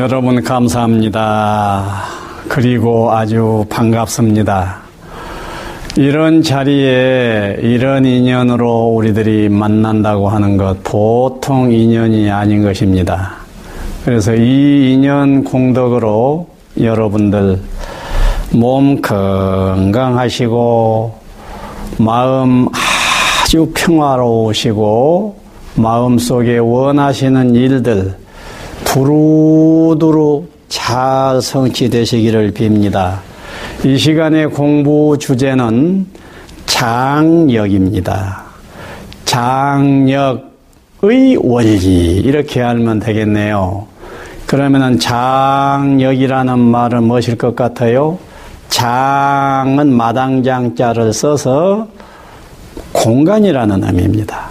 여러분 감사합니다. 그리고 아주 반갑습니다. 이런 자리에 이런 인연으로 우리들이 만난다고 하는 것 보통 인연이 아닌 것입니다. 그래서 이 인연 공덕으로 여러분들 몸 건강하시고 마음 아주 평화로우시고 마음속에 원하시는 일들 두루두루 잘 성취되시기를 빕니다. 이 시간의 공부 주제는 장역입니다. 장역의 원리 이렇게 알면 되겠네요. 그러면은 장역이라는 말은 무엇일 것 같아요? 장은 마당장자를 써서 공간이라는 의미입니다.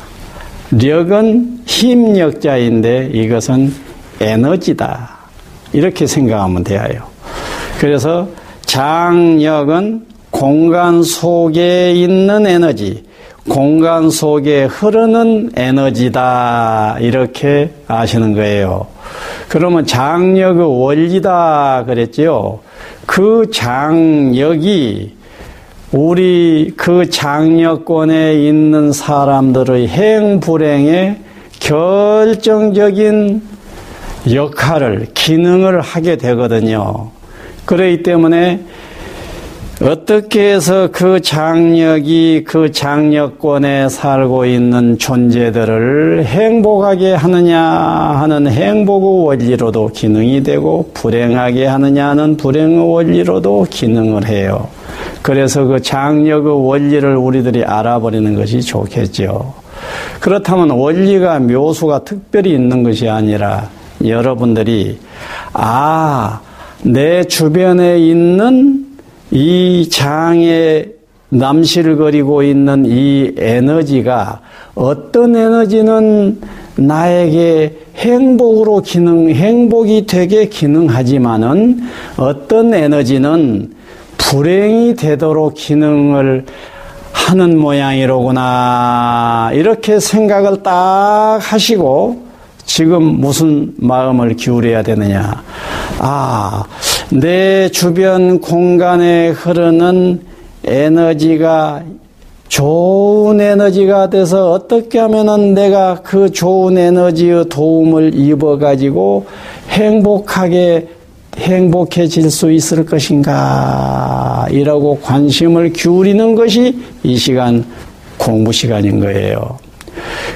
력은 힘력자인데 이것은 에너지다. 이렇게 생각하면 돼요. 그래서 장력은 공간 속에 있는 에너지, 공간 속에 흐르는 에너지다. 이렇게 아시는 거예요. 그러면 장력의 원리다 그랬지요. 그 장력이 우리 그 장력권에 있는 사람들의 행 불행에 결정적인 역할을, 기능을 하게 되거든요. 그러기 때문에 어떻게 해서 그 장력이 그 장력권에 살고 있는 존재들을 행복하게 하느냐 하는 행복의 원리로도 기능이 되고 불행하게 하느냐 하는 불행의 원리로도 기능을 해요. 그래서 그 장력의 원리를 우리들이 알아버리는 것이 좋겠죠. 그렇다면 원리가 묘수가 특별히 있는 것이 아니라 여러분들이 아, 내 주변에 있는 이 장에 남실거리고 있는 이 에너지가 어떤 에너지는 나에게 행복으로 기능, 행복이 되게 기능하지만은 어떤 에너지는 불행이 되도록 기능을 하는 모양이로구나. 이렇게 생각을 딱 하시고 지금 무슨 마음을 기울여야 되느냐? 아, 내 주변 공간에 흐르는 에너지가 좋은 에너지가 돼서 어떻게 하면은 내가 그 좋은 에너지의 도움을 입어가지고 행복하게 행복해질 수 있을 것인가 이라고 관심을 기울이는 것이 이 시간 공부 시간인 거예요.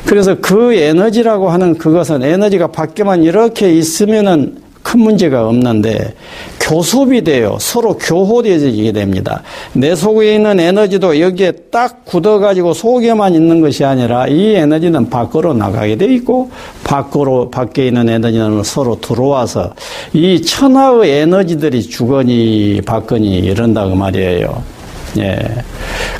그래서 그 에너지라고 하는 그것은 에너지가 밖에만 이렇게 있으면은 큰 문제가 없는데 교섭이 돼요. 서로 교호되어지게 됩니다. 내 속에 있는 에너지도 여기에 딱 굳어가지고 속에만 있는 것이 아니라 이 에너지는 밖으로 나가게 돼 있고 밖으로 밖에 있는 에너지는 서로 들어와서 이 천하의 에너지들이 주거니 받거니 이런다고 말이에요. 예.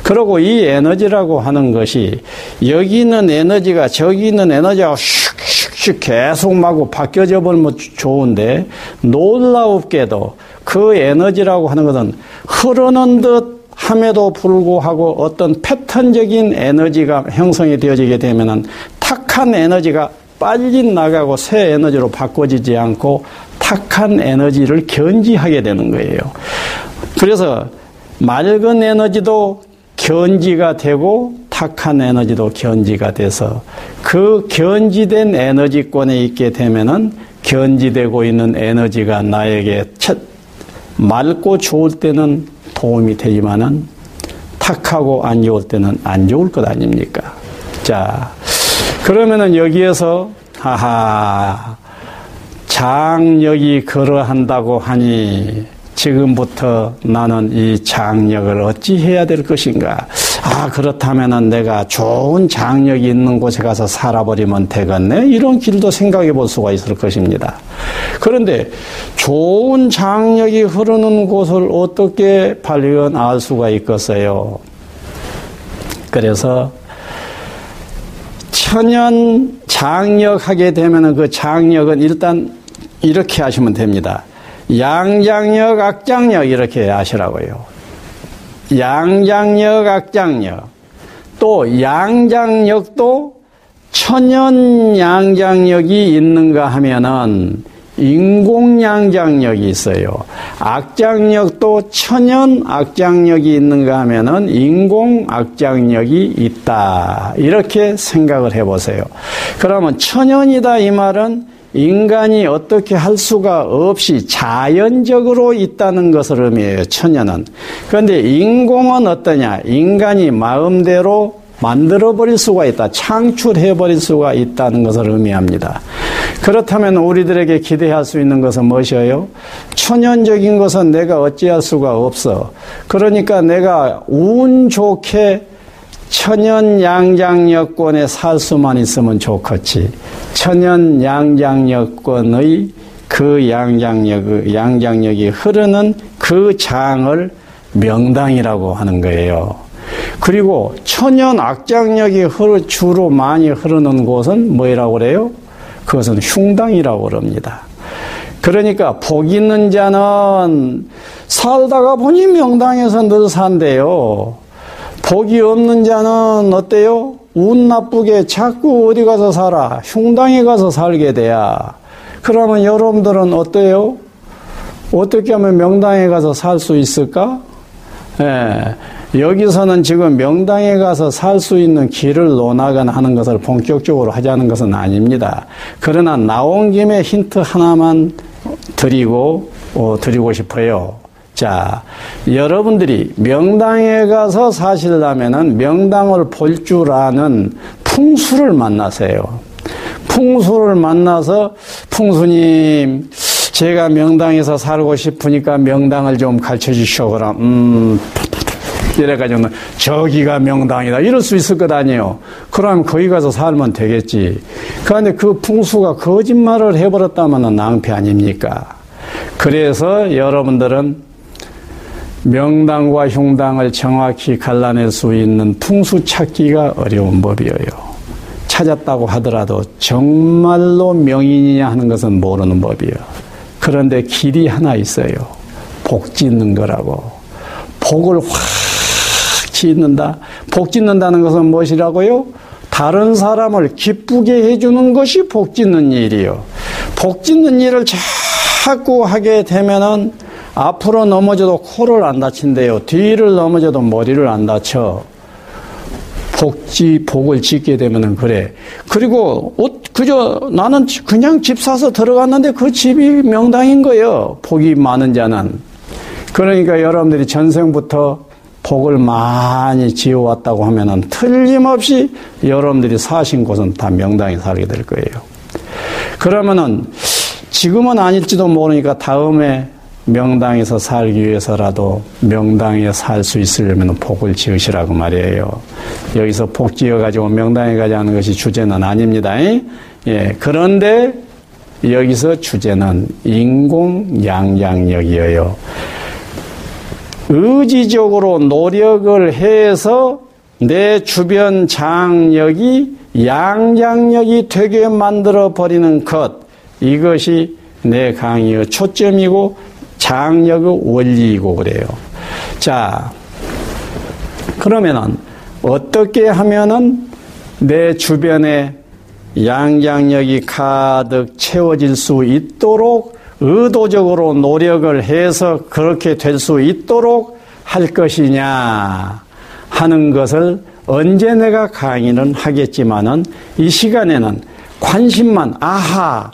그리고 이 에너지라고 하는 것이 여기 있는 에너지가 저기 있는 에너지가 슉슉슉 계속 마구 바뀌어져 버리면 좋은데 놀라웁게도 그 에너지라고 하는 것은 흐르는 듯 함에도 불구하고 어떤 패턴적인 에너지가 형성이 되어지게 되면은 탁한 에너지가 빨리 나가고 새 에너지로 바꿔지지 않고 탁한 에너지를 견지하게 되는 거예요. 그래서 맑은 에너지도 견지가 되고 탁한 에너지도 견지가 돼서 그 견지된 에너지권에 있게 되면은 견지되고 있는 에너지가 나에게 첫 맑고 좋을 때는 도움이 되지만은 탁하고 안 좋을 때는 안 좋을 것 아닙니까? 자, 그러면은 여기에서 하하 장력이 그러한다고 하니 지금부터 나는 이 장력을 어찌 해야 될 것인가? 아, 그렇다면은 내가 좋은 장력이 있는 곳에 가서 살아버리면 되겠네? 이런 길도 생각해 볼 수가 있을 것입니다. 그런데 좋은 장력이 흐르는 곳을 어떻게 발견할 수가 있겠어요? 그래서 천연 장력하게 되면은 그 장력은 일단 이렇게 하시면 됩니다. 양장역, 악장역 이렇게 아시라고요. 양장역, 악장역. 또 양장역도 천연 양장역이 있는가 하면은 인공 양장력이 있어요. 악장력도 천연 악장력이 있는가 하면은 인공 악장력이 있다. 이렇게 생각을 해보세요. 그러면 천연이다 이 말은 인간이 어떻게 할 수가 없이 자연적으로 있다는 것을 의미해요. 천연은. 그런데 인공은 어떠냐? 인간이 마음대로 만들어 버릴 수가 있다. 창출해 버릴 수가 있다는 것을 의미합니다. 그렇다면 우리들에게 기대할 수 있는 것은 무엇이에요? 천연적인 것은 내가 어찌할 수가 없어. 그러니까 내가 운 좋게 천연 양장여권에 살 수만 있으면 좋겠지. 천연 양장여권의 그 양장력, 양장력이 흐르는 그 장을 명당이라고 하는 거예요. 그리고 천연 악장력이 주로 많이 흐르는 곳은 뭐라고 그래요? 그것은 흉당이라고 그럽니다. 그러니까 복 있는 자는 살다가 보니 명당에서 늘 산대요. 복이 없는 자는 어때요? 운 나쁘게 자꾸 어디 가서 살아. 흉당에 가서 살게 돼야. 그러면 여러분들은 어때요? 어떻게 하면 명당에 가서 살 수 있을까? 예. 여기서는 지금 명당에 가서 살 수 있는 길을 논하거나 하는 것을 본격적으로 하자는 것은 아닙니다. 그러나 나온 김에 힌트 하나만 드리고 어, 드리고 싶어요. 자, 여러분들이 명당에 가서 사시려면은 명당을 볼 줄 아는 풍수를 만나세요. 풍수를 만나서 풍수님 제가 명당에서 살고 싶으니까 명당을 좀 가르쳐 주시오. 그럼 음 이래가지고는 저기가 명당이다 이럴 수 있을 것 아니에요. 그럼 거기 가서 살면 되겠지. 그런데 그 풍수가 거짓말을 해버렸다면 낭패 아닙니까? 그래서 여러분들은 명당과 흉당을 정확히 갈라낼 수 있는 풍수 찾기가 어려운 법이에요. 찾았다고 하더라도 정말로 명인이냐 하는 것은 모르는 법이에요. 그런데 길이 하나 있어요. 복 짓는 거라고. 복을 확 짓는다. 복 짓는다는 것은 무엇이라고요? 다른 사람을 기쁘게 해주는 것이 복 짓는 일이요. 복 짓는 일을 자꾸 하게 되면은 앞으로 넘어져도 코를 안 다친대요. 뒤를 넘어져도 머리를 안 다쳐. 복지, 복을 짓게 되면은 그래. 그리고 옷, 그저 나는 그냥 집 사서 들어갔는데 그 집이 명당인 거예요. 복이 많은 자는. 그러니까 여러분들이 전생부터 복을 많이 지어왔다고 하면은 틀림없이 여러분들이 사신 곳은 다 명당에 살게 될 거예요. 그러면은 지금은 아닐지도 모르니까 다음에 명당에서 살기 위해서라도 명당에 살 수 있으려면 복을 지으시라고 말이에요. 여기서 복 지어가지고 명당에 가자는 것이 주제는 아닙니다. 예, 그런데 여기서 주제는 인공 양양력이에요. 의지적으로 노력을 해서 내 주변 장력이 양장력이 되게 만들어 버리는 것 이것이 내 강의의 초점이고 장력의 원리이고 그래요. 자, 그러면은 어떻게 하면은 내 주변에 양장력이 가득 채워질 수 있도록 의도적으로 노력을 해서 그렇게 될 수 있도록 할 것이냐 하는 것을 언제 내가 강의는 하겠지만은 이 시간에는 관심만 아하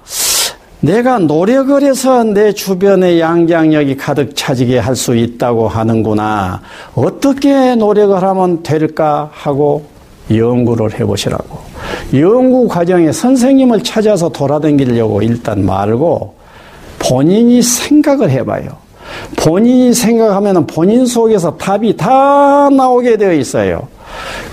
내가 노력을 해서 내 주변의 양장력이 가득 차지게 할 수 있다고 하는구나. 어떻게 노력을 하면 될까 하고 연구를 해보시라고. 연구 과정에 선생님을 찾아서 돌아다니려고 일단 말고 본인이 생각을 해봐요. 본인이 생각하면 본인 속에서 답이 다 나오게 되어 있어요.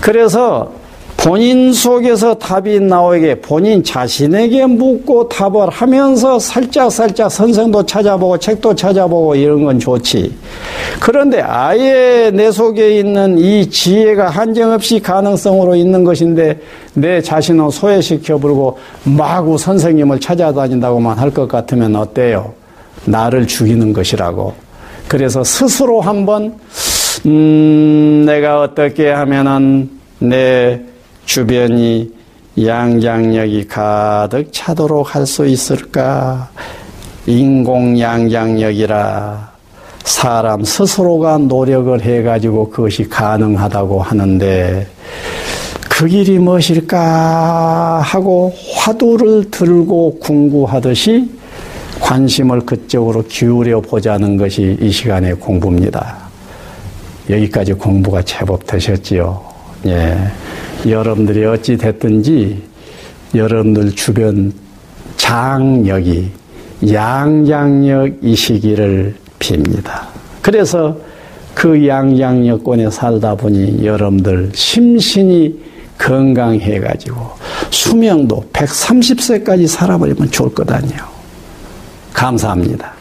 그래서 본인 속에서 답이 나오게 본인 자신에게 묻고 답을 하면서 살짝 살짝 선생도 찾아보고 책도 찾아보고 이런 건 좋지. 그런데 아예 내 속에 있는 이 지혜가 한정없이 가능성으로 있는 것인데 내 자신을 소외시켜 버리고 마구 선생님을 찾아다닌다고만 할 것 같으면 어때요? 나를 죽이는 것이라고. 그래서 스스로 한번 음, 내가 어떻게 하면은 내 주변이 양장력이 가득 차도록 할 수 있을까? 인공양장력이라 사람 스스로가 노력을 해가지고 그것이 가능하다고 하는데 그 길이 무엇일까 하고 화두를 들고 궁구하듯이 관심을 그쪽으로 기울여 보자는 것이 이 시간의 공부입니다. 여기까지 공부가 제법 되셨지요. 예. 여러분들이 어찌 됐든지 여러분들 주변 장력이 양장력이 시기를 빕니다. 그래서 그 양장여권에 살다 보니 여러분들 심신이 건강해가지고 수명도 130세까지 살아버리면 좋을 것 아니에요. 감사합니다.